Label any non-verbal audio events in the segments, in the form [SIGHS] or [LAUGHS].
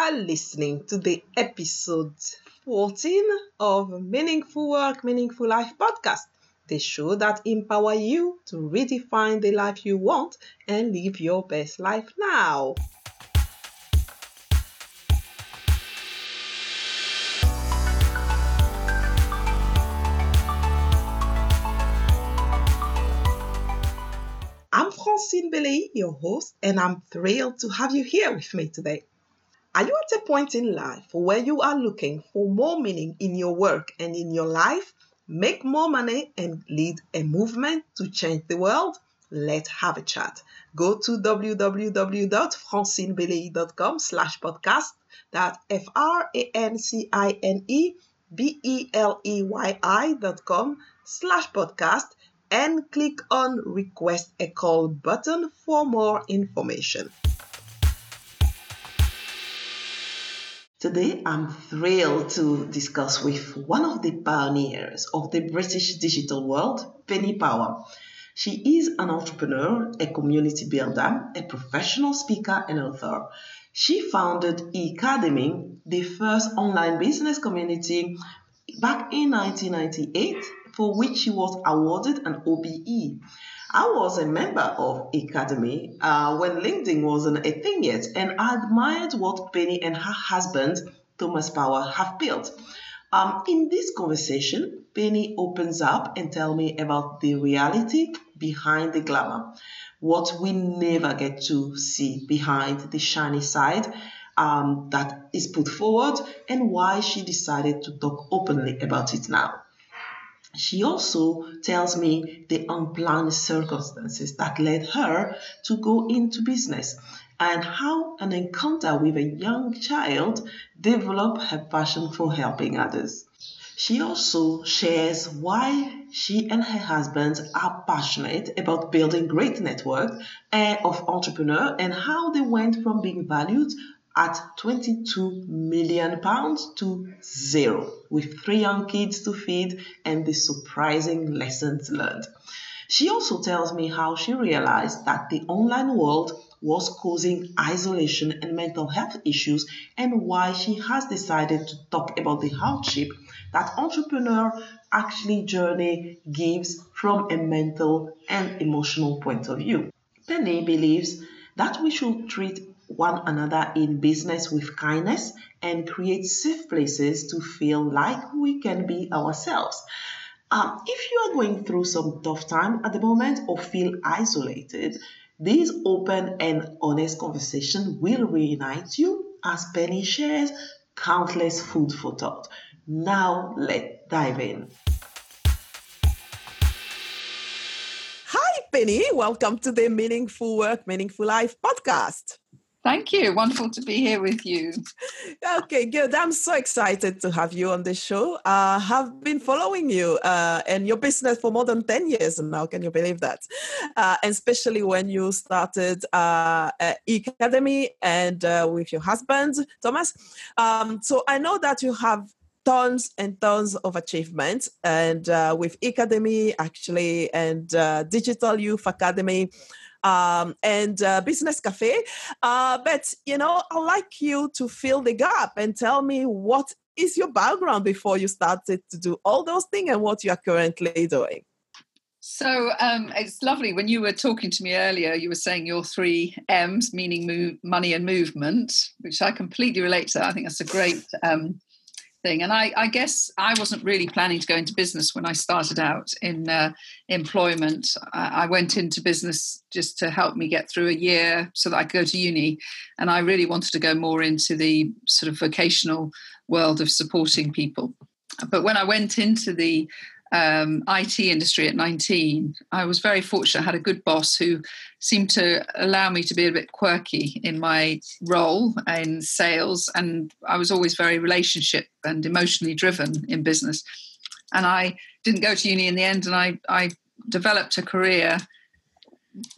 are listening to the episode 14 of Meaningful Work, Meaningful Life podcast, the show that empower you to redefine the life you want and live your best life now. I'm Francine Beleyi, your host, and I'm thrilled to have you here with me today. Are you at a point in life where you are looking for more meaning in your work and in your life, make more money, and lead a movement to change the world? Let's have a chat. Go to www.francinebeleyi.com slash podcast. That's F-R-A-N-C-I-N-E B-E-L-E-Y-I dot com slash podcast and click on request a call button for more information. Today, I'm thrilled to discuss with one of the pioneers of the British digital world, Penny Power. She is an entrepreneur, a community builder, a professional speaker, and author. She founded eCademy, the first online business community, back in 1998 for which she was awarded an OBE. I was a member of Ecademy uh, when LinkedIn wasn't a thing yet, and I admired what Penny and her husband, Thomas Power, have built. Um, in this conversation, Penny opens up and tells me about the reality behind the glamour, what we never get to see behind the shiny side um, that is put forward, and why she decided to talk openly about it now. She also tells me the unplanned circumstances that led her to go into business and how an encounter with a young child developed her passion for helping others. She also shares why she and her husband are passionate about building great network eh, of entrepreneurs and how they went from being valued at 22 million pounds to zero with three young kids to feed and the surprising lessons learned. She also tells me how she realized that the online world was causing isolation and mental health issues and why she has decided to talk about the hardship that entrepreneur actually journey gives from a mental and emotional point of view. Penny believes that we should treat one another in business with kindness and create safe places to feel like we can be ourselves. Um, if you are going through some tough time at the moment or feel isolated, this open and honest conversation will reunite you as Penny shares countless food for thought. Now let's dive in. Hi, Penny. Welcome to the Meaningful Work, Meaningful Life podcast. Thank you. Wonderful to be here with you. Okay, good. I'm so excited to have you on the show. I uh, have been following you uh, and your business for more than 10 years now. Can you believe that? Uh, especially when you started uh, eCademy and uh, with your husband, Thomas. Um, so I know that you have tons and tons of achievements and uh, with Ecademy actually and uh, digital youth academy um, and uh, Business Cafe. Uh, but, you know, I'd like you to fill the gap and tell me what is your background before you started to do all those things and what you are currently doing. So um, it's lovely when you were talking to me earlier. You were saying your three M's, meaning move, money and movement, which I completely relate to. I think that's a great um, thing. And I, I, guess I wasn't really planning to go into business when I started out in uh, employment. I, I, went into business just to help me get through a year so that I could go to uni. And I really wanted to go more into the sort of vocational world of supporting people. But when I went into the um, IT industry at 19, I was very fortunate. I had a good boss who seemed to allow me to be a bit quirky in my role in sales, and I was always very relationship and emotionally driven in business. And I didn't go to uni in the end, and I, I developed a career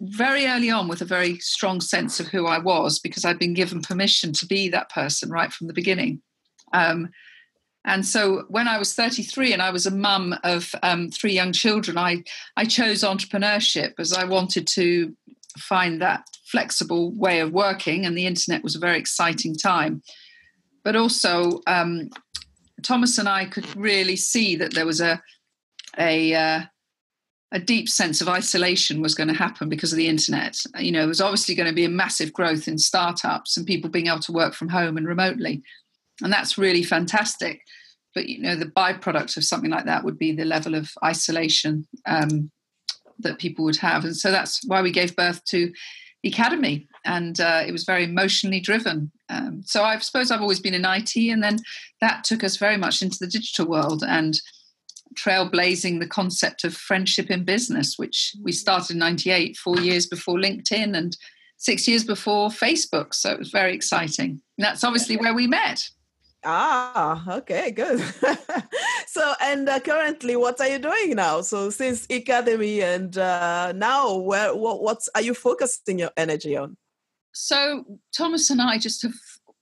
very early on with a very strong sense of who I was because I'd been given permission to be that person right from the beginning. Um, and so when I was 33 and I was a mum of um, three young children, I, I chose entrepreneurship as I wanted to find that flexible way of working. And the internet was a very exciting time. but also um, Thomas and I could really see that there was a a uh, a deep sense of isolation was going to happen because of the internet. You know, there was obviously going to be a massive growth in startups and people being able to work from home and remotely, and that's really fantastic. But you know, the byproduct of something like that would be the level of isolation um, that people would have, and so that's why we gave birth to the Ecademy, and uh, it was very emotionally driven. Um, so I suppose I've always been in IT, and then that took us very much into the digital world and trailblazing the concept of friendship in business, which we started in '98, four years before LinkedIn, and six years before Facebook. So it was very exciting. And that's obviously where we met. Ah, okay, good. [LAUGHS] so, and uh, currently, what are you doing now? So, since Ecademy, and uh, now, where what, what's are you focusing your energy on? So, Thomas and I just have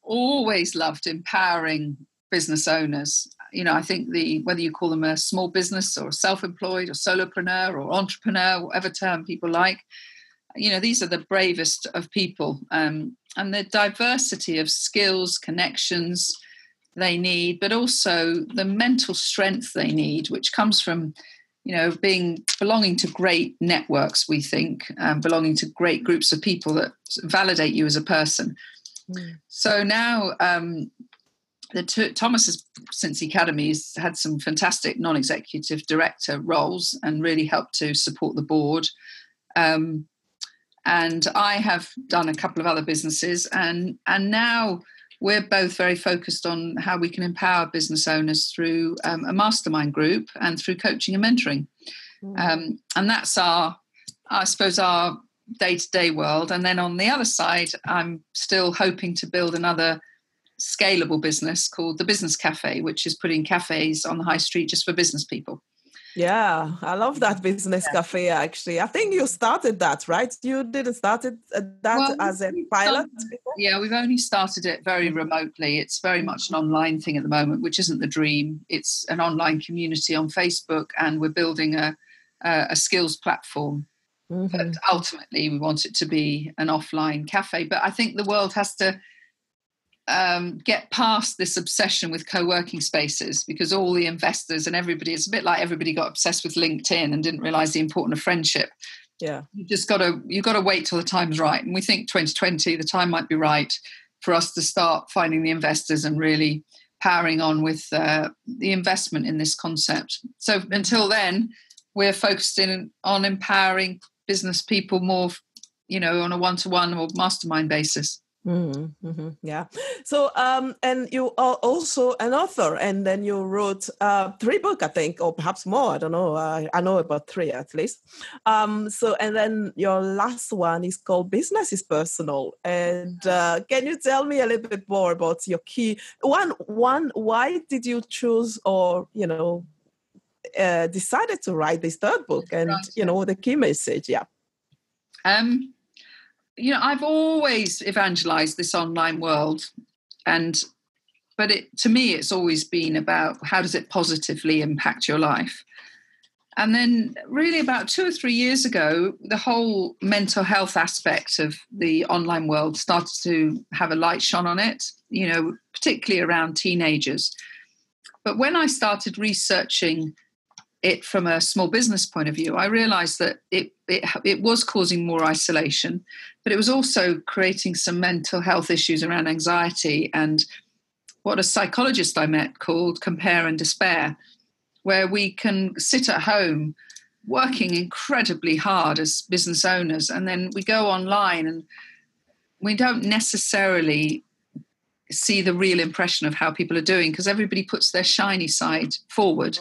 always loved empowering business owners. You know, I think the whether you call them a small business or self-employed or solopreneur or entrepreneur, whatever term people like, you know, these are the bravest of people, um, and the diversity of skills, connections they need, but also the mental strength they need, which comes from, you know, being belonging to great networks. We think um, belonging to great groups of people that validate you as a person. Mm. So now, um, the t- Thomas has since the Ecademy has had some fantastic non-executive director roles and really helped to support the board. Um, and I have done a couple of other businesses, and and now we're both very focused on how we can empower business owners through um, a mastermind group and through coaching and mentoring. Mm. Um, and that's our, I suppose, our day to day world. And then on the other side, I'm still hoping to build another scalable business called the Business Cafe, which is putting cafes on the high street just for business people. Yeah, I love that business yeah. cafe. Actually, I think you started that, right? You didn't start it uh, that well, as a pilot. Before? Yeah, we've only started it very remotely. It's very much an online thing at the moment, which isn't the dream. It's an online community on Facebook, and we're building a a, a skills platform. Mm-hmm. But ultimately, we want it to be an offline cafe. But I think the world has to um, get past this obsession with co-working spaces because all the investors and everybody it's a bit like everybody got obsessed with linkedin and didn't realize the importance of friendship. Yeah. You just got to you got to wait till the time's right. And we think 2020 the time might be right for us to start finding the investors and really powering on with uh, the investment in this concept. So until then we're focused in on empowering business people more you know on a one-to-one or mastermind basis Mm-hmm, mm-hmm, yeah. So, um, and you are also an author, and then you wrote uh, three books, I think, or perhaps more. I don't know. Uh, I know about three at least. Um, so, and then your last one is called "Business is Personal." And uh, can you tell me a little bit more about your key one? One, why did you choose, or you know, uh, decided to write this third book, and you know, the key message? Yeah. Um you know, I've always evangelized this online world, and but it to me, it's always been about how does it positively impact your life. And then, really, about two or three years ago, the whole mental health aspect of the online world started to have a light shone on it, you know, particularly around teenagers. But when I started researching it from a small business point of view, I realized that it, it, it was causing more isolation, but it was also creating some mental health issues around anxiety and what a psychologist I met called compare and despair, where we can sit at home working incredibly hard as business owners, and then we go online and we don't necessarily see the real impression of how people are doing because everybody puts their shiny side forward.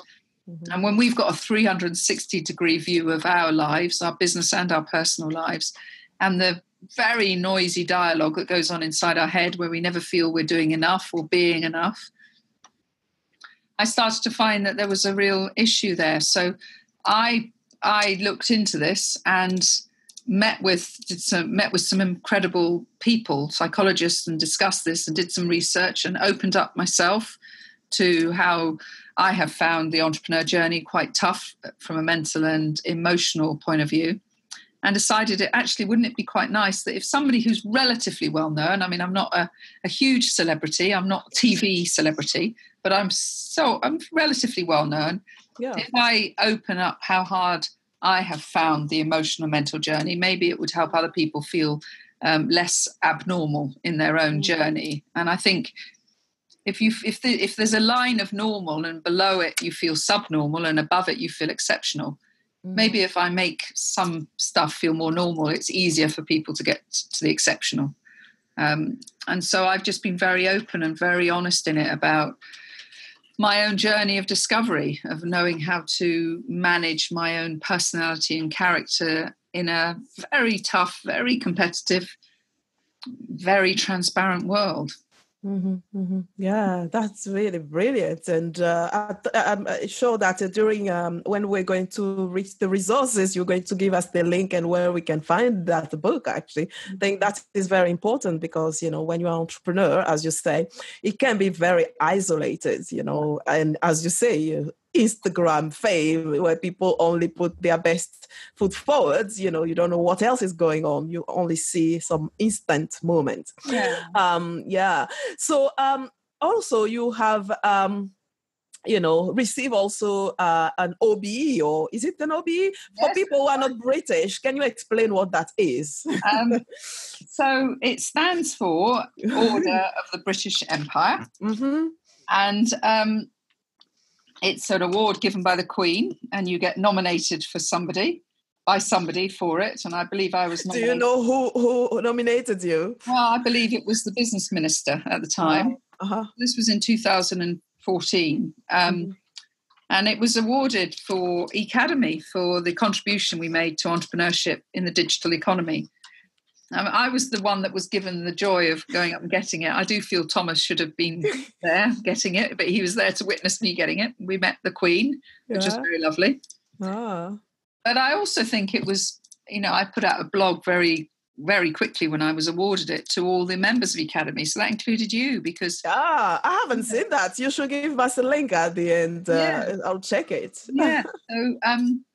Mm-hmm. And when we've got a 360 degree view of our lives, our business and our personal lives, and the very noisy dialogue that goes on inside our head where we never feel we're doing enough or being enough, I started to find that there was a real issue there. So I I looked into this and met with did some met with some incredible people, psychologists, and discussed this and did some research and opened up myself to how I have found the entrepreneur journey quite tough from a mental and emotional point of view. and decided it actually wouldn't it be quite nice that if somebody who's relatively well known, I mean, I'm not a, a huge celebrity, I'm not TV celebrity, but I'm so I'm relatively well known. Yeah. If I open up how hard I have found the emotional mental journey, maybe it would help other people feel um, less abnormal in their own mm. journey. And I think if you if the, if there's a line of normal and below it you feel subnormal and above it you feel exceptional, mm. maybe if I make some stuff feel more normal, it's easier for people to get to the exceptional. Um, and so I've just been very open and very honest in it about my own journey of discovery, of knowing how to manage my own personality and character in a very tough, very competitive, very transparent world. Mm-hmm, mm-hmm. Yeah, that's really brilliant, and uh, I'm sure that during um, when we're going to reach the resources, you're going to give us the link and where we can find that book. Actually, I think that is very important because you know when you're an entrepreneur, as you say, it can be very isolated. You know, and as you say, Instagram fame where people only put their best foot forwards. You know, you don't know what else is going on. You only see some instant moment. Yeah. Um, yeah. So um, also you have um, you know, receive also uh, an OBE or is it an OBE yes. for people who are not British? Can you explain what that is? um, [LAUGHS] so it stands for Order of the British Empire, mm-hmm. and um, it's an award given by the Queen, and you get nominated for somebody by somebody for it. And I believe I was. Nominated. Do you know who who nominated you? Well, I believe it was the business minister at the time. Uh-huh. This was in 2014. Um, mm-hmm. And it was awarded for Ecademy for the contribution we made to entrepreneurship in the digital economy. Um, I was the one that was given the joy of going up and getting it. I do feel Thomas should have been [LAUGHS] there getting it, but he was there to witness me getting it. We met the Queen, which yeah. was very lovely. Ah. But I also think it was, you know, I put out a blog very, very quickly when I was awarded it to all the members of the Ecademy. So that included you because. Ah, I haven't seen that. You should give us a link at the end. Uh, yeah. I'll check it. yeah. [LAUGHS] So, um,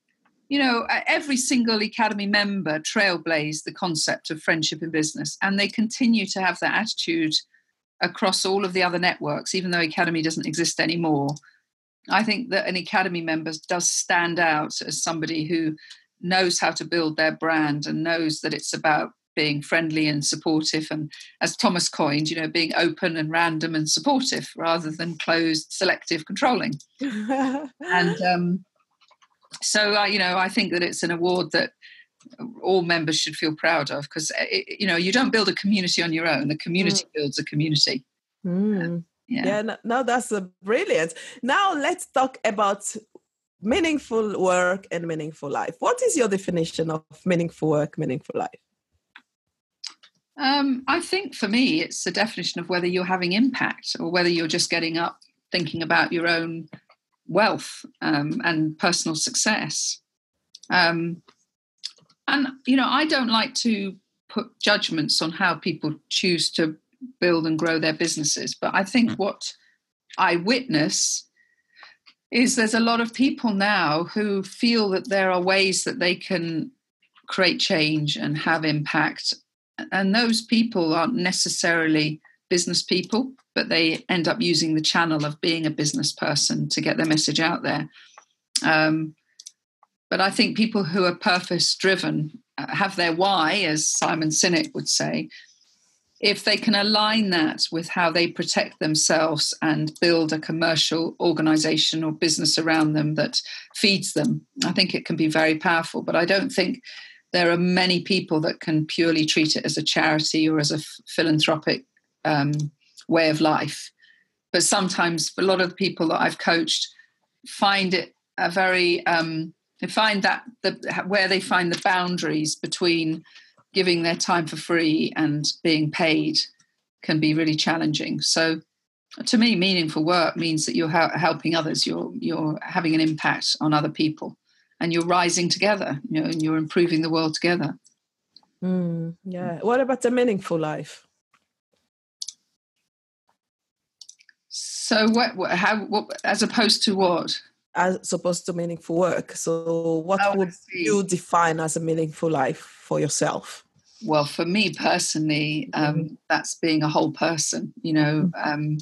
you know, every single Ecademy member trailblazed the concept of friendship in business, and they continue to have that attitude across all of the other networks, even though Ecademy doesn't exist anymore. I think that an Ecademy member does stand out as somebody who knows how to build their brand and knows that it's about being friendly and supportive and as thomas coined you know being open and random and supportive rather than closed selective controlling [LAUGHS] and um, so uh, you know i think that it's an award that all members should feel proud of because eh, you know you don't build a community on your own. The community mm. builds a community. Mm. yeah, yeah no, no that's a brilliant. Now let's talk about meaningful work and meaningful life. What is your definition of meaningful work meaningful life? Um, I think for me, it's the definition of whether you're having impact or whether you're just getting up thinking about your own wealth um, and personal success. Um, and, you know, I don't like to put judgments on how people choose to build and grow their businesses, but I think mm. what I witness is there's a lot of people now who feel that there are ways that they can create change and have impact. And those people aren't necessarily business people but they end up using the channel of being a business person to get their message out there. Um, but I think people who are purpose driven uh, have their why, as Simon Sinek would say. If they can align that with how they protect themselves and build a commercial organization or business around them that feeds them, I think it can be very powerful. But I don't think there are many people that can purely treat it as a charity or as a philanthropic um, way of life. But sometimes a lot of the people that I've coached find it a very um, they find that the where they find the boundaries between giving their time for free and being paid can be really challenging. So to me, meaningful work means that you're helping others. You're you're having an impact on other people, and you're rising together. You know, and you're improving the world together. Mm, yeah. What about a meaningful life? So what? How? What? As opposed to what? as opposed to meaningful work. So, what Oh, would you define as a meaningful life for yourself? Well, for me personally, um, that's being a whole person. You know, um,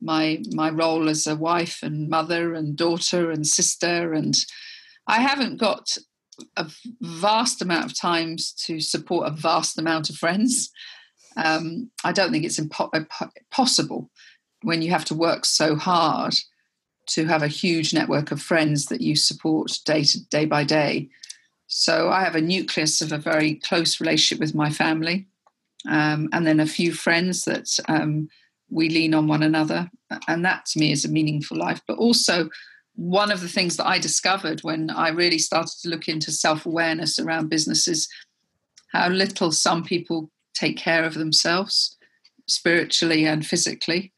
my my role as a wife and mother and daughter and sister, and I haven't got a vast amount of times to support a vast amount of friends. Um, I don't think it's impo- possible when you have to work so hard to have a huge network of friends that you support day to day by day. So I have a nucleus of a very close relationship with my family, um, and then a few friends that um, we lean on one another, and that to me is a meaningful life. But also, one of the things that I discovered when I really started to look into self awareness around businesses, how little some people take care of themselves spiritually and physically,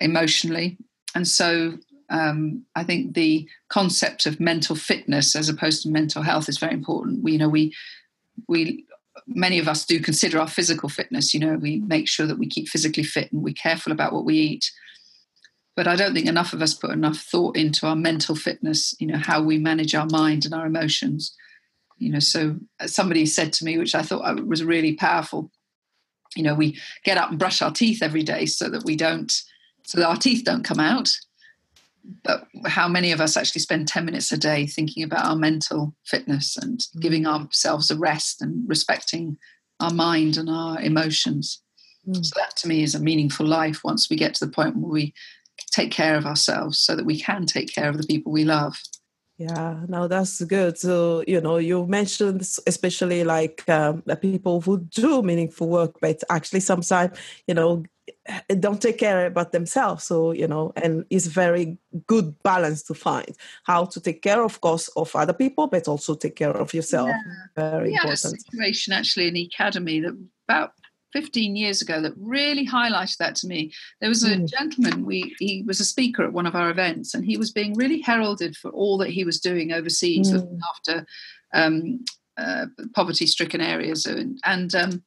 emotionally, and so um, I think the concept of mental fitness as opposed to mental health is very important. We, you know, we we many of us do consider our physical fitness. You know, we make sure that we keep physically fit and we're careful about what we eat. But I don't think enough of us put enough thought into our mental fitness. You know, how we manage our mind and our emotions. You know, so uh, somebody said to me, which I thought uh, was really powerful. You know, we get up and brush our teeth every day so that we don't, so that our teeth don't come out but how many of us actually spend 10 minutes a day thinking about our mental fitness and giving ourselves a rest and respecting our mind and our emotions Mm. so that to me is a meaningful life once we get to the point where we take care of ourselves so that we can take care of the people we love Yeah, no, that's good. So, you know, you mentioned especially like um, the people who do meaningful work, but actually sometimes, you know, don't take care about themselves. So, you know, and it's very good balance to find how to take care, of course, of other people, but also take care of yourself. Very we had a important. situation actually in the Ecademy that about 15 years ago that really highlighted that to me. There was a Mm. gentleman, we he was a speaker at one of our events, and he was being really heralded for all that he was doing overseas, Mm. after um, uh, poverty-stricken areas. And, and um,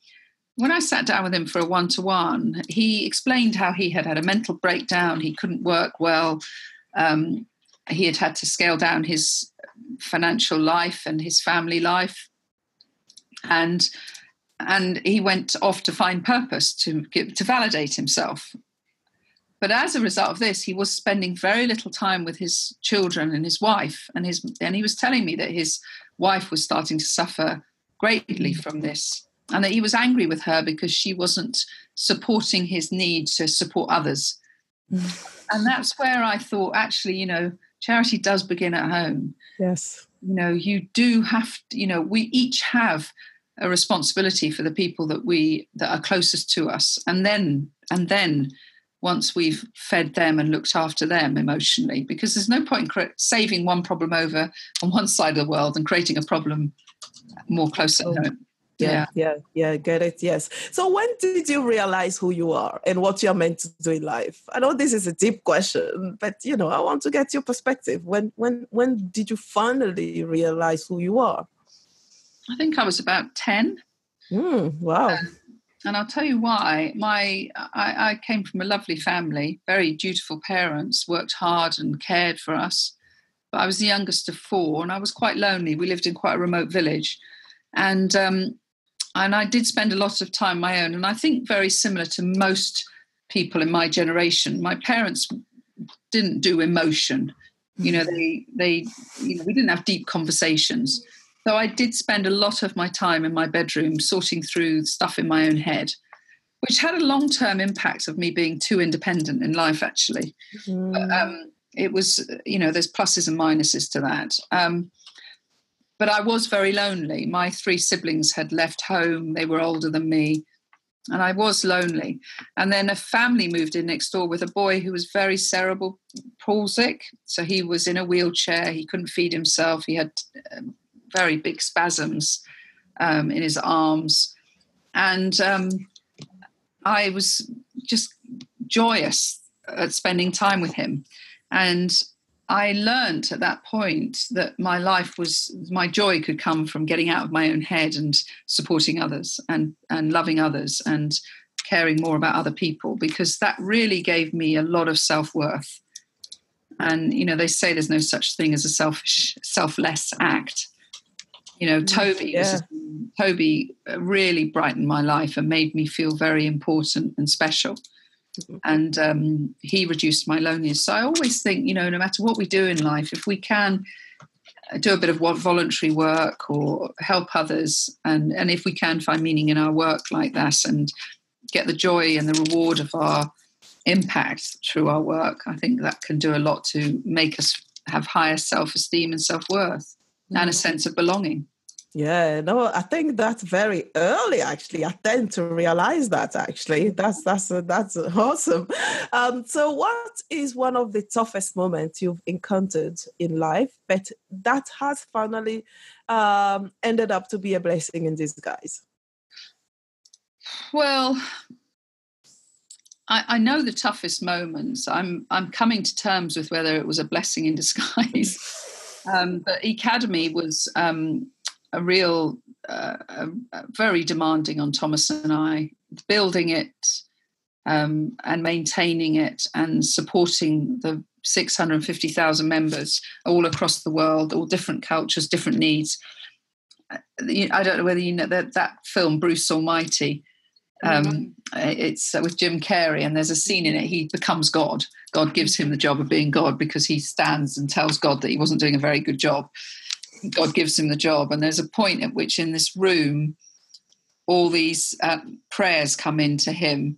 when I sat down with him for a one-to-one, he explained how he had had a mental breakdown. He couldn't work well. Um, he had had to scale down his financial life and his family life and and he went off to find purpose to to validate himself but as a result of this he was spending very little time with his children and his wife and his and he was telling me that his wife was starting to suffer greatly from this and that he was angry with her because she wasn't supporting his need to support others. Mm. And that's where i thought actually you know charity does begin at home. Yes. you know you do have to, you know we each have a responsibility for the people that we that are closest to us. And then and then once we've fed them and looked after them emotionally because there's no point in saving one problem over on one side of the world and creating a problem more close at Oh. home Yeah, yeah, yeah, get it. Yes. So, when did you realize who you are and what you're meant to do in life? I know this is a deep question, but you know, I want to get your perspective. When, when, when did you finally realize who you are? i think i was about 10 Mm, wow. and I'll tell you why. My I, I came from a lovely family, very dutiful parents, worked hard and cared for us. But I was the youngest of four, and I was quite lonely. We lived in quite a remote village, and um, and I did spend a lot of time my own. And I think very similar to most people in my generation, my parents didn't do emotion. You know, they they you know we didn't have deep conversations. So I did spend a lot of my time in my bedroom sorting through stuff in my own head, which had a long term impact of me being too independent in life, actually. Mm, Um, it was, you know, there's pluses and minuses to that. Um, but I was very lonely. My three siblings had left home, they were older than me, and I was lonely. And then a family moved in next door with a boy who was very cerebral palsic. So he was in a wheelchair, he couldn't feed himself, he had um, very big spasms um, in his arms. And um, I was just joyous at spending time with him. And I learned at that point that my life was my joy could come from getting out of my own head and supporting others and, and loving others and caring more about other people because that really gave me a lot of self worth. And you know, they say there's no such thing as a selfish, selfless act. You know, mm, Toby yeah. was, Toby really brightened my life and made me feel very important and special. And um, he reduced my loneliness. So I always think, you know, no matter what we do in life, if we can do a bit of voluntary work or help others, and, and if we can find meaning in our work like that and get the joy and the reward of our impact through our work, I think that can do a lot to make us have higher self esteem and self worth mm-hmm. and a mm-hmm. sense of belonging. Yeah, no, I think that's very early. Actually, I tend to realize that. Actually, that's that's that's awesome. Um, so, what is one of the toughest moments you've encountered in life, but that has finally um, ended up to be a blessing in disguise? Well, I, I know the toughest moments. I'm I'm coming to terms with whether it was a blessing in disguise. [LAUGHS] Um, but Ecademy was um, a real, uh, a, a very demanding on Thomas and I, building it um, and maintaining it and supporting the 650,000 members all across the world, all different cultures, different needs. I don't know whether you know that, that film, Bruce Almighty. Um, mm-hmm. It's with Jim Carrey, and there's a scene in it. He becomes God. God gives him the job of being God because he stands and tells God that he wasn't doing a very good job. God gives him the job. And there's a point at which in this room, all these uh, prayers come into him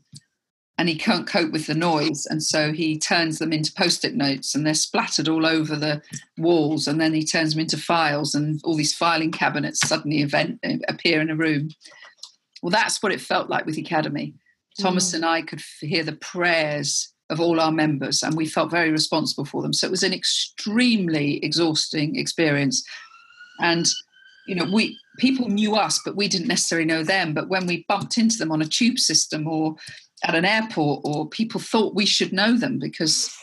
and he can't cope with the noise. And so he turns them into post it notes and they're splattered all over the walls. And then he turns them into files and all these filing cabinets suddenly event, appear in a room. Well, that's what it felt like with the Ecademy. Thomas mm. and I could hear the prayers of all our members and we felt very responsible for them. So it was an extremely exhausting experience and you know we people knew us but we didn't necessarily know them. But when we bumped into them on a tube system or at an airport or people thought we should know them because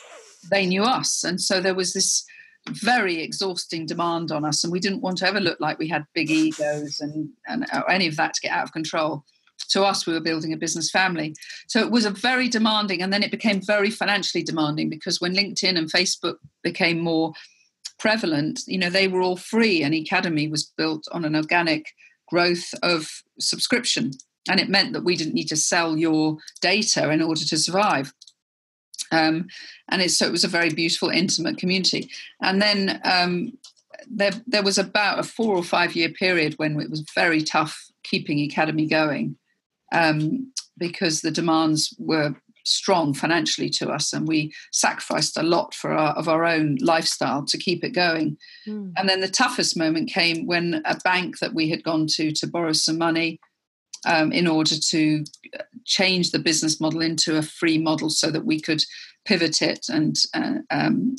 they knew us. And so there was this very exhausting demand on us and we didn't want to ever look like we had big egos and, and any of that to get out of control. To us we were building a business family. So it was a very demanding and then it became very financially demanding because when linkedin and facebook became more prevalent, you know, they were all free, and Ecademy was built on an organic growth of subscription. And it meant that we didn't need to sell your data in order to survive. Um, and it, so it was a very beautiful, intimate community. And then um, there, there was about a four or five year period when it was very tough keeping Ecademy going um, because the demands were strong financially to us and we sacrificed a lot for our, of our own lifestyle to keep it going mm. and then the toughest moment came when a bank that we had gone to to borrow some money um, in order to change the business model into a free model so that we could pivot it and uh, um,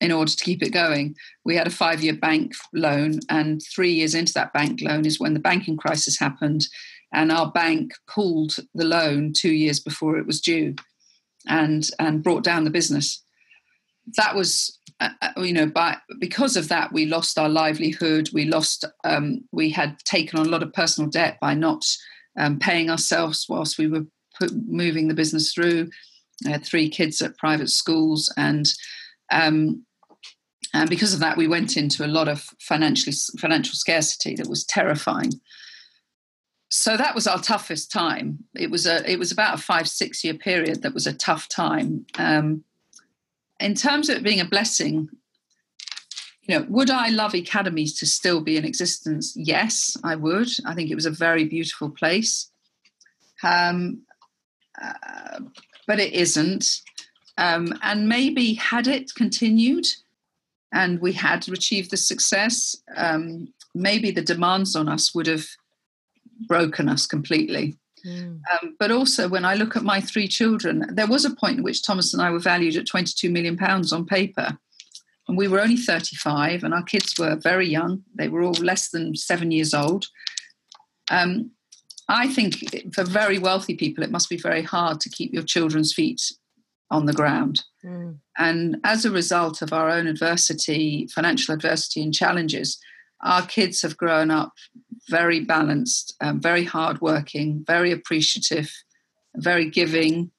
in order to keep it going we had a five year bank loan and three years into that bank loan is when the banking crisis happened and our bank pulled the loan two years before it was due and and brought down the business. That was uh, uh, you know by because of that we lost our livelihood. We lost um, we had taken on a lot of personal debt by not um, paying ourselves whilst we were put, moving the business through. I had three kids at private schools and um, and because of that we went into a lot of financially financial scarcity that was terrifying so that was our toughest time. It was a it was about a five six year period that was a tough time. Um, in terms of it being a blessing, you know, would I love academies to still be in existence? Yes, I would. I think it was a very beautiful place, um, uh, but it isn't. Um, and maybe had it continued, and we had achieved the success, um, maybe the demands on us would have broken us completely. Mm. Um, but also, when I look at my three children, there was a point in which Thomas and I were valued at 22 million pounds on paper. And we were only 35, and our kids were very young. They were all less than seven years old. Um, I think for very wealthy people, it must be very hard to keep your children's feet on the ground. Mm. And as a result of our own adversity, financial adversity, and challenges, our kids have grown up very balanced, um, very hardworking, very appreciative, very giving,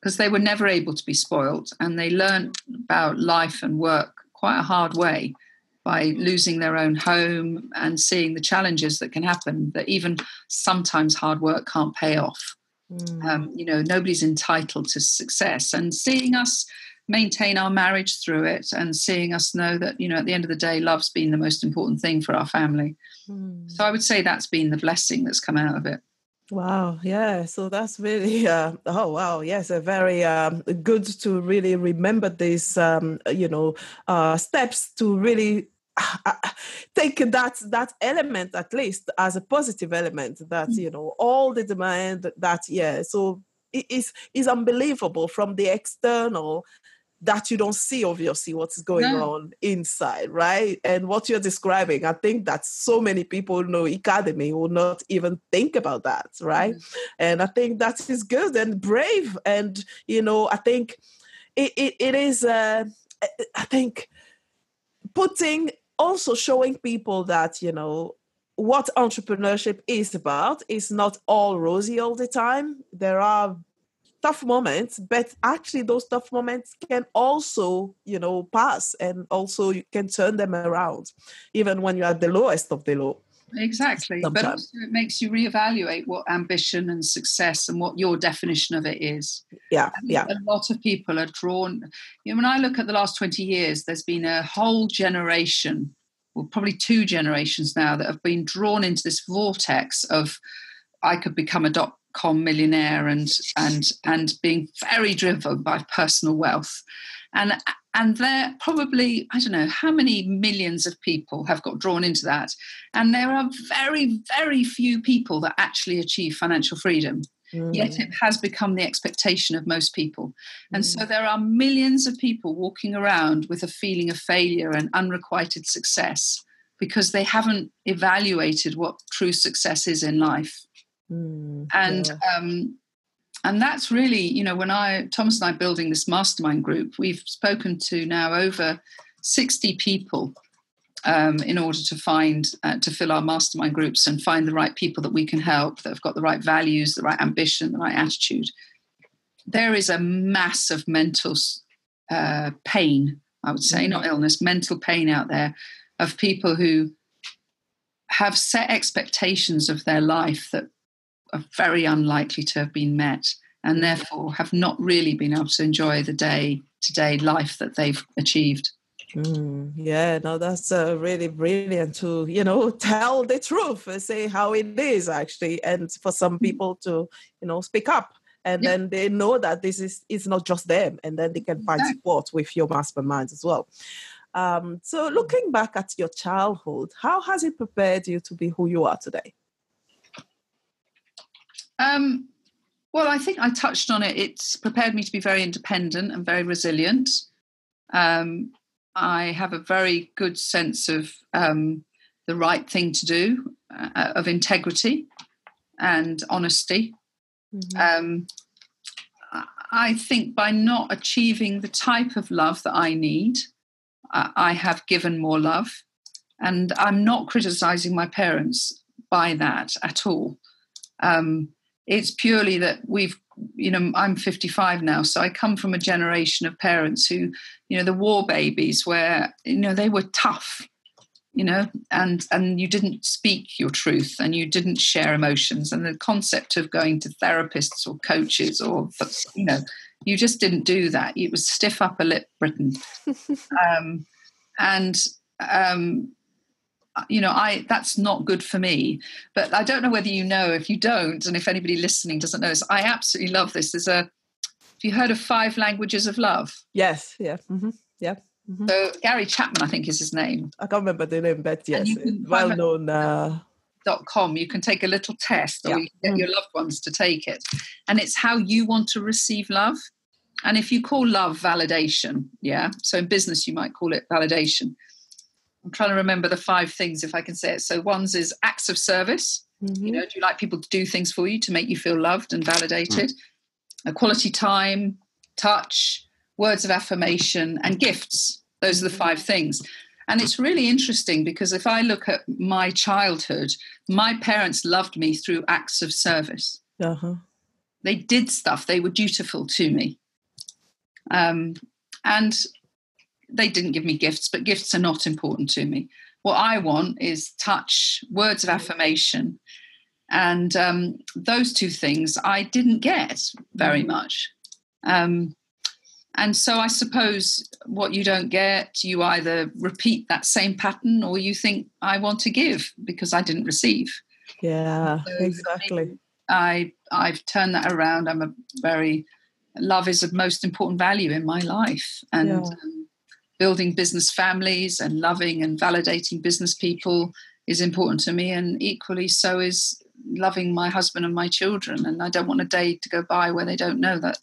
because they were never able to be spoilt and they learned about life and work quite a hard way by losing their own home and seeing the challenges that can happen that even sometimes hard work can't pay off. Mm. Um, you know, nobody's entitled to success. And seeing us maintain our marriage through it and seeing us know that, you know, at the end of the day, love's been the most important thing for our family. Mm. So I would say that's been the blessing that's come out of it. Wow, yeah. So that's really, [LAUGHS] uh, oh wow, yes, a very um, good to really remember these, um, you know, uh, steps to really uh, [SIGHS] take that that element at least as a positive element that mm. you know all the demand that yeah so it is is unbelievable from the external that you don't see obviously what's going no. on inside right? And what you're describing i think that so many people know Ecademy will not even think about that right? Mm and i think that is good and brave. And you know i think it, it, it is uh, i think putting also showing people that you know what entrepreneurship is about is not all rosy all the time. There are tough moments but actually those tough moments can also you know pass and also you can turn them around even when you're at the lowest of the low. Exactly Sometimes. but also it makes you reevaluate what ambition and success and what your definition of it is. Yeah yeah. a lot of people are drawn you know when i look at the last 20 years there's been a whole generation well probably two generations now that have been drawn into this vortex of i could become a dot com millionaire and and and being very driven by personal wealth. And and there probably i don't know how many millions of people have got drawn into that? And there are very very few people that actually achieve financial freedom. Mm. yet it has become the expectation of most people. And mm. so there are millions of people walking around with a feeling of failure and unrequited success because they haven't evaluated what true success is in life Mm, and yeah. um, and that's really, you know, when I Thomas and I building this mastermind group, we've spoken to now over 60 people um, in order to find uh, to fill our mastermind groups and find the right people that we can help that have got the right values, the right ambition, the right attitude. There is a massive mental uh, pain, I would say, not mm. illness, mental pain out there of people who have set expectations of their life that are very unlikely to have been met and therefore have not really been able to enjoy the day to day life that they've achieved. Mm, yeah, no, that's uh, really brilliant to you know [LAUGHS] tell the truth, uh, say how it is actually, and for some mm. people to you know speak up, and yeah. then they know that this is it's not just them, and then they can find support with your masterminds as well. Um, so, looking back at your childhood, how has it prepared you to be who you are today? Um, well, I think I touched on it. It's prepared me to be very independent and very resilient. Um, I have a very good sense of um, the right thing to do, uh, of integrity and honesty. Mm-hmm. Um, I think by not achieving the type of love that I need, I have given more love. And I'm not criticizing my parents by that at all. Um, it's purely that we've you know i'm 55 now so i come from a generation of parents who you know the war babies where you know they were tough you know and and you didn't speak your truth and you didn't share emotions. And the concept of going to therapists or coaches or you know you just didn't do that. It was stiff upper lip britain. [LAUGHS] Um, and um, you know i that's not good for me but i don't know whether you know if you don't and if anybody listening doesn't know this i absolutely love this there's a have you heard of five languages of love yes yeah mm-hmm. yeah mm-hmm. so gary chapman i think is his name i can't remember the name but yes well known uh... Dot com you can take a little test or yeah. you can get mm. your loved ones to take it and it's how you want to receive love and if you call love validation yeah so in business you might call it validation I'm trying to remember the five things if I can say it. So one's is acts of service. Mm-hmm. You know, do you like people to do things for you to make you feel loved and validated? Mm-hmm. A quality time, touch, words of affirmation, and gifts. Those are the mm-hmm. five things. And it's really interesting because if I look at my childhood, my parents loved me through acts of service. Uh-huh. they did stuff. They were dutiful to me. Um, and they didn't give me gifts, but gifts are not important to me. What I want is touch, words of affirmation. And um, those two things I didn't get very mm. much. Um, and so I suppose what you don't get, you either repeat that same pattern or you think, I want to give because I didn't receive. Yeah, so exactly. I I've turned that around. I'm a very love is the most important value in my life, and yeah. um, building business families and loving and validating business people is important to me, and equally so is loving my husband and my children. And I don't want a day to go by where they don't know that,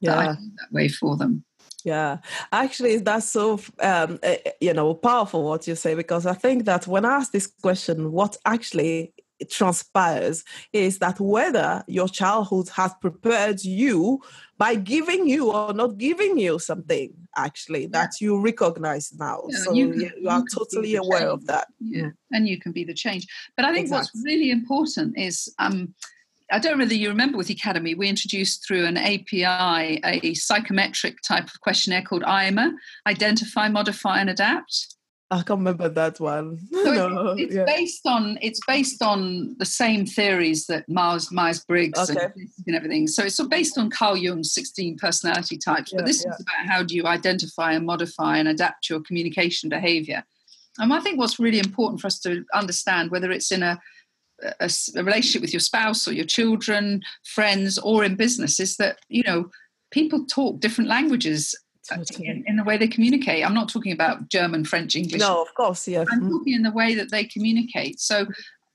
yeah. that I that way for them. Yeah, actually, that's so um, eh, eh, you know powerful what you say because I think that when I ask this question, what actually transpires is that whether your childhood has prepared you by giving you or not giving you something actually yeah. that you recognize now yeah, so you, can, you, you are totally aware change. of that yeah and you can be the change but i think exactly. what's really important is um, I don't know whether you remember with the Ecademy, we introduced through an API a psychometric type of questionnaire called IMA Identify, Modify, and Adapt. I can't remember that one. [LAUGHS] So no, it's, it's yeah. based on it's based on the same theories that Myers Myers Briggs okay. and, and, everything. So it's based on Carl Jung's sixteen personality types. Yeah, but this yeah. is about how do you identify and modify and adapt your communication behavior. And I think what's really important for us to understand, whether it's in a a, a relationship with your spouse or your children, friends, or in business, is that you know people talk different languages totally. in, in, the way they communicate. I'm not talking about German, French, English. No, of course, yeah. I'm mm-hmm. talking in the way that they communicate. So,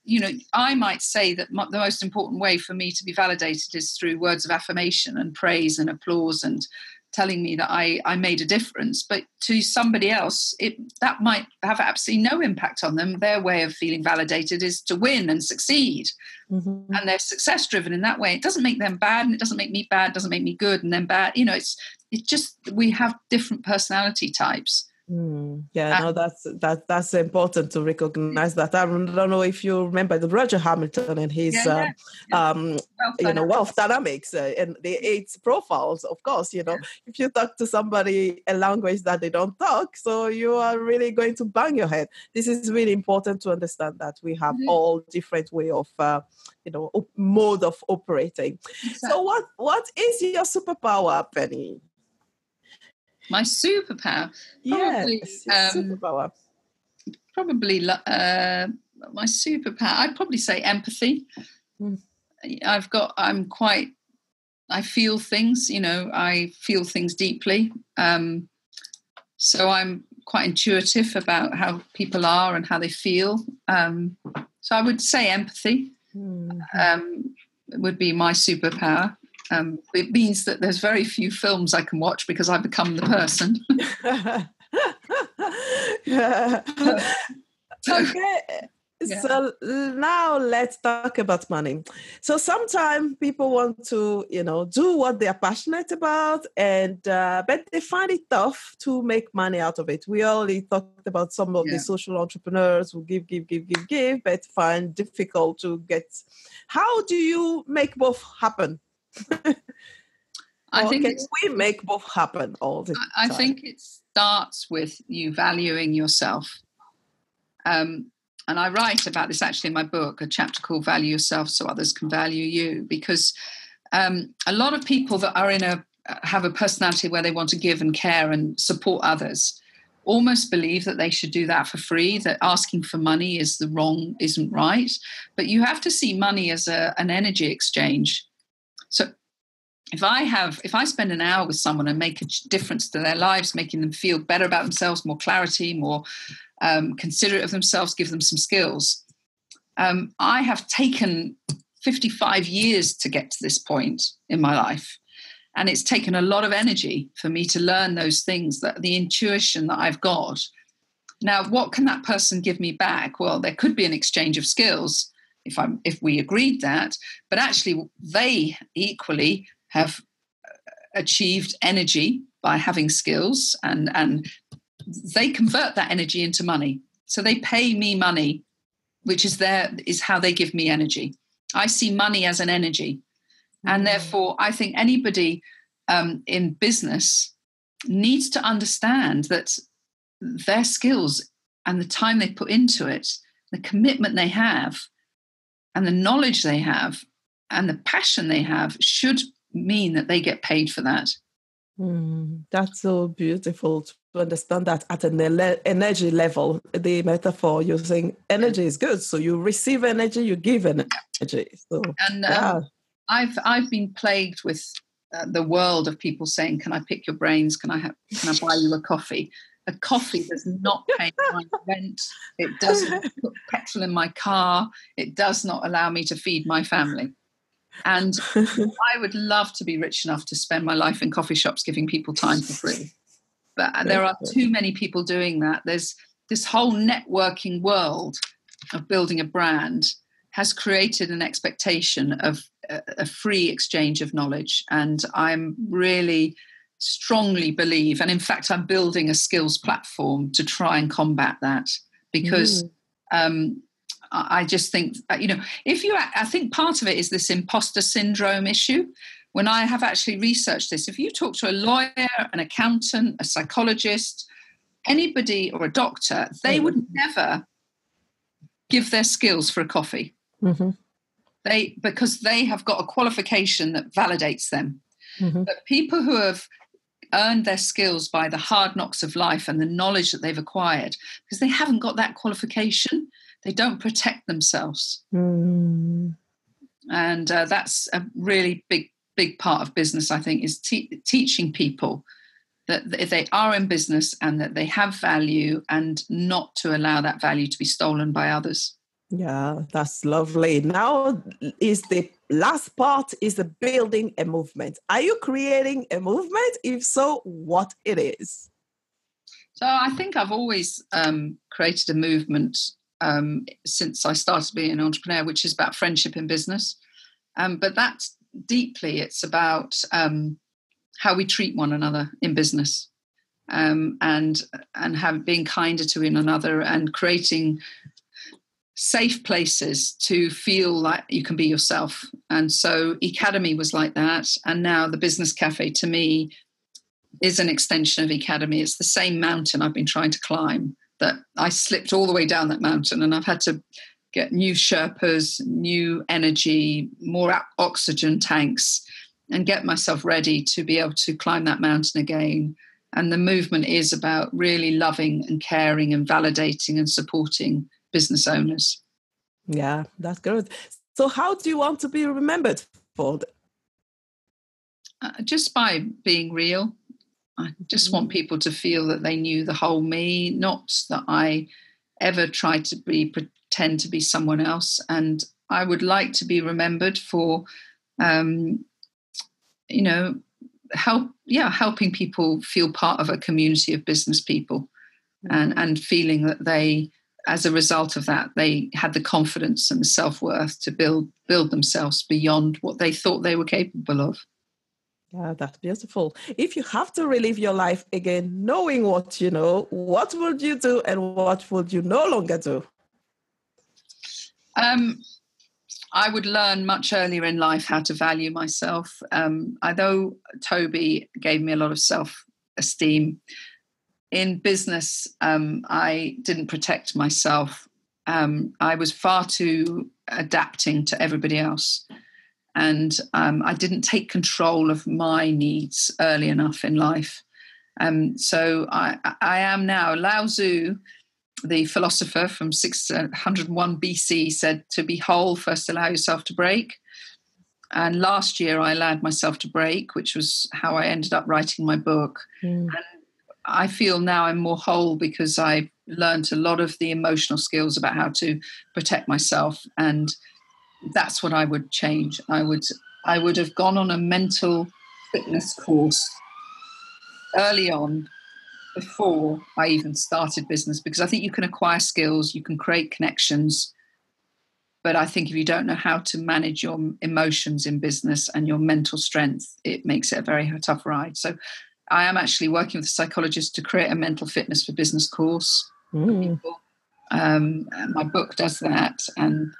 you know, I might say that the most important way for me to be validated is through words of affirmation and praise and applause and telling me that I, I made a difference. But to somebody else, it that might have absolutely no impact on them. Their way of feeling validated is to win and succeed. Mm-hmm. And they're success driven in that way. It doesn't make them bad and it doesn't make me bad, doesn't make me good and then bad. You know, it's it's just we have different personality types. Mm, yeah, no, that's that that's important to recognize that. I don't know if you remember the Roger Hamilton and his, yeah, yeah. Um, um, you know, wealth dynamics uh, and the eight profiles. Of course, you know, if you talk to somebody a language that they don't talk, so you are really going to bang your head. This is really important to understand that we have mm-hmm. all different way of, uh, you know, op- mode of operating. Exactly. So, what what is your superpower, Penny? My superpower. Probably, yes, um, superpower. Probably uh, my superpower. I'd probably say empathy. Mm. I've got. I'm quite. I feel things. You know, I feel things deeply. Um, so I'm quite intuitive about how people are and how they feel. Um, so I would say empathy mm. um, would be my superpower. Um, it means that there's very few films I can watch because I become the person. [LAUGHS] [LAUGHS] okay. Yeah. So now let's talk about money. So sometimes people want to, you know, do what they are passionate about, and uh, but they find it tough to make money out of it. We already talked about some of yeah. the social entrepreneurs who give, give, give, give, give, but find difficult to get. How do you make both happen? I think we make both happen all the I, time. I think it starts with you valuing yourself. Um, and I write about this actually in my book, a chapter called Value Yourself So Others Can Value You, because um, a lot of people that are in a have a personality where they want to give and care and support others almost believe that they should do that for free that asking for money is the wrong isn't right but you have to see money as a, an energy exchange so if I have, if I spend an hour with someone and make a difference to their lives, making them feel better about themselves, more clarity, more um, considerate of themselves, give them some skills. Um, I have taken 55 years to get to this point in my life. And it's taken a lot of energy for me to learn those things, that the intuition that I've got. Now, what can that person give me back? Well, there could be an exchange of skills if I'm if we agreed that, but actually they equally have achieved energy by having skills and and they convert that energy into money. So they pay me money, which is their is how they give me energy. I see money as an energy. And therefore, I think anybody um, in business needs to understand that their skills and the time they put into it, the commitment they have, and the knowledge they have, and the passion they have should mean that they get paid for that. Mm, that's so beautiful to understand that at an energy level. The metaphor using energy is good. So you receive energy, you give energy. So, and um, yeah. I've I've been plagued with uh, the world of people saying, "Can I pick your brains? Can I have, can I buy you a coffee?" Coffee does not pay my rent. It doesn't put petrol in my car. It does not allow me to feed my family. And I would love to be rich enough to spend my life in coffee shops giving people time for free. But there are too many people doing that. There's this whole networking world of building a brand has created an expectation of a, free exchange of knowledge. And I'm really strongly believe, and in fact, I'm building a skills platform to try and combat that because mm. um, I just think, uh, you know, if you, I think part of it is this imposter syndrome issue. When I have actually researched this, if you talk to a lawyer, an accountant, a psychologist, anybody or a doctor, they mm-hmm. would never give their skills for a coffee. Mm-hmm. They because they have got a qualification that validates them. Mm-hmm. But people who have earned their skills by the hard knocks of life and the knowledge that they've acquired, because they haven't got that qualification, they don't protect themselves. Mm. And uh, that's a really big, big part of business, I think, is te- teaching people that if they are in business and that they have value and not to allow that value to be stolen by others. Yeah, that's lovely. Now is the last part is the building a movement. Are you creating a movement? If so, what it is? So I think I've always um, created a movement um, since I started being an entrepreneur, which is about friendship in business. Um, but that's deeply, it's about um, how we treat one another in business. Um, and and have being kinder to one another and creating safe places to feel like you can be yourself. And so Ecademy was like that. And now the Business Cafe to me is an extension of Ecademy. It's the same mountain I've been trying to climb that I slipped all the way down that mountain and I've had to get new Sherpas, new energy, more oxygen tanks, and get myself ready to be able to climb that mountain again. And the movement is about really loving and caring and validating and supporting business owners. Yeah, that's good. So, how do you want to be remembered for? Uh, just by being real, I just want mm. people to feel that they knew the whole me, not that I ever tried to be pretend to be someone else. And I would like to be remembered for, um, you know, help yeah helping people feel part of a community of business people, and mm. and feeling that they as a result of that they had the confidence and the self-worth to build build themselves beyond what they thought they were capable of yeah, that's beautiful. If you have to relive your life again, knowing what you know, what would you do and what would you no longer do? Um, I would learn much earlier in life how to value myself. Um, although Toby gave me a lot of self esteem, in business, um, I didn't protect myself. Um, I was far too adapting to everybody else and um, I didn't take control of my needs early enough in life. Um, so I, I, am now. Lao Tzu, the philosopher from 601 BC, said to be whole, first allow yourself to break. And last year I allowed myself to break, which was how I ended up writing my book. Mm. And I feel now I'm more whole because I learned a lot of the emotional skills about how to protect myself and that's what I would change. I would I would have gone on a mental fitness course early on before I even started business because I think you can acquire skills, you can create connections. But I think if you don't know how to manage your emotions in business and your mental strength, it makes it a very tough ride. So I am actually working with a psychologist to create a mental fitness for business course. Mm. Um, my book does that. And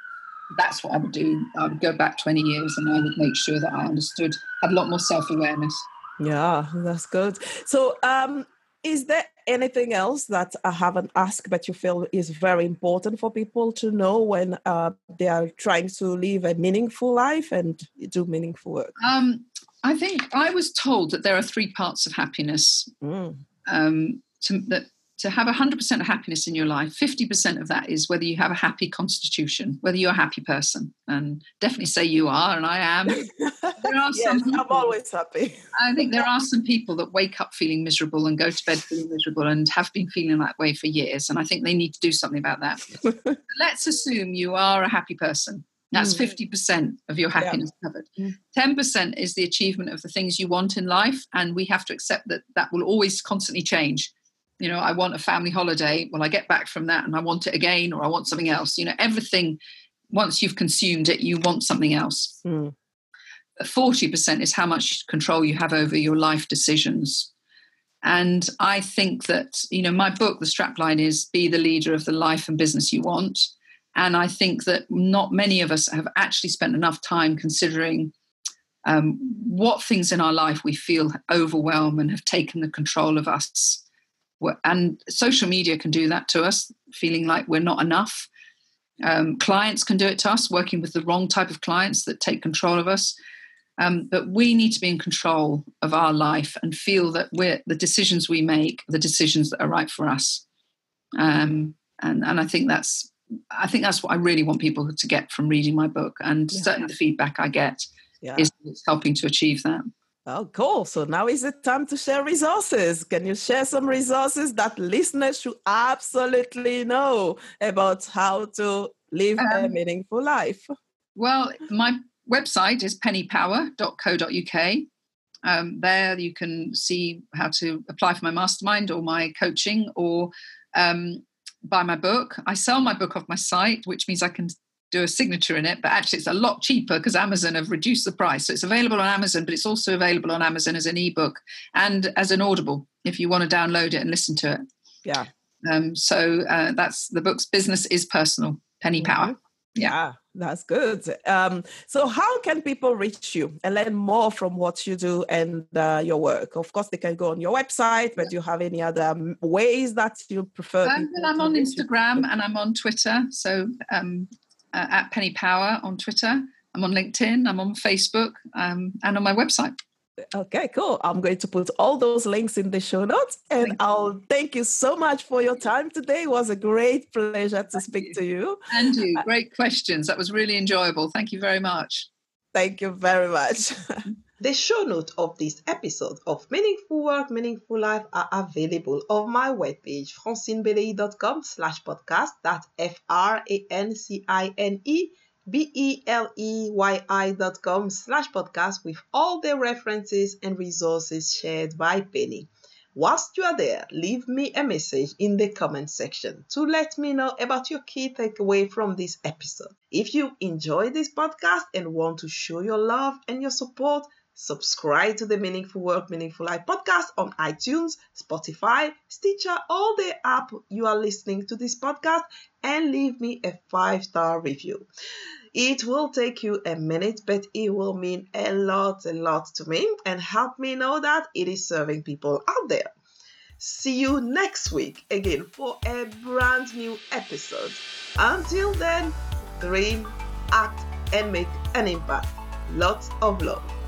that's what I would do. I would go back 20 years and I would make sure that I understood, had a lot more self awareness. Yeah, that's good. So, um, is there anything else that I haven't asked but you feel is very important for people to know when uh, they are trying to live a meaningful life and do meaningful work? Um, I think I was told that there are three parts of happiness. Mm. Um, to, that to have 100% of happiness in your life, 50% of that is whether you have a happy constitution, whether you're a happy person. And definitely say you are, and I am. [LAUGHS] There are yes, some people, I'm always happy. I think there are some people that wake up feeling miserable and go to bed feeling miserable and have been feeling that way for years. And I think they need to do something about that. [LAUGHS] Let's assume you are a happy person. That's mm. 50% of your happiness yeah. covered. Mm. 10% is the achievement of the things you want in life. And we have to accept that that will always constantly change you know i want a family holiday well i get back from that and i want it again or i want something else you know everything once you've consumed it you want something else mm. 40% is how much control you have over your life decisions and i think that you know my book the strapline is be the leader of the life and business you want and i think that not many of us have actually spent enough time considering um, what things in our life we feel overwhelm and have taken the control of us and social media can do that to us, feeling like we're not enough. Um, clients can do it to us, working with the wrong type of clients that take control of us. Um, but we need to be in control of our life and feel that we're the decisions we make, the decisions that are right for us. Um, and and I think that's I think that's what I really want people to get from reading my book, and yeah. certainly the feedback I get yeah. is helping to achieve that. Oh, cool. So now is the time to share resources. Can you share some resources that listeners should absolutely know about how to live um, a meaningful life? Well, my website is pennypower.co.uk. Um, there you can see how to apply for my mastermind or my coaching or um, buy my book. I sell my book off my site, which means I can do a signature in it, but actually it's a lot cheaper because Amazon have reduced the price. So it's available on Amazon, but it's also available on Amazon as an ebook and as an Audible if you want to download it and listen to it. Yeah. Um, so uh, that's the book's business is personal. Penny mm-hmm. Power. Yeah. yeah. That's good. Um, so, how can people reach you and learn more from what you do and uh, your work? Of course, they can go on your website, but do you have any other um, ways that you prefer? Um, I'm on Instagram you? and I'm on Twitter. So, um, uh, at Penny Power on Twitter. I'm on LinkedIn, I'm on Facebook, um, and on my website. Okay, cool. I'm going to put all those links in the show notes. And thank I'll thank you so much for your time today. It was a great pleasure to thank speak you. to you. And you, uh, great questions. That was really enjoyable. Thank you very much. Thank you very much. [LAUGHS] The show notes of this episode of Meaningful Work, Meaningful Life are available on my webpage, francinebeleyi.com slash podcast. That's F-R-A-N-C-I-N-E B-E-L-E-Y-I dot com slash podcast with all the references and resources shared by Penny. Whilst you are there, leave me a message in the comment section to let me know about your key takeaway from this episode. If you enjoy this podcast and want to show your love and your support, subscribe to the Meaningful Work, Meaningful Life podcast on iTunes, Spotify, Stitcher, all the app you are listening to this podcast, and leave me a five star review. It will take you a minute, but it will mean a lot, a lot to me and help me know that it is serving people out there. See you next week again for a brand new episode. Until then, dream, act, and make an impact. Lots of love.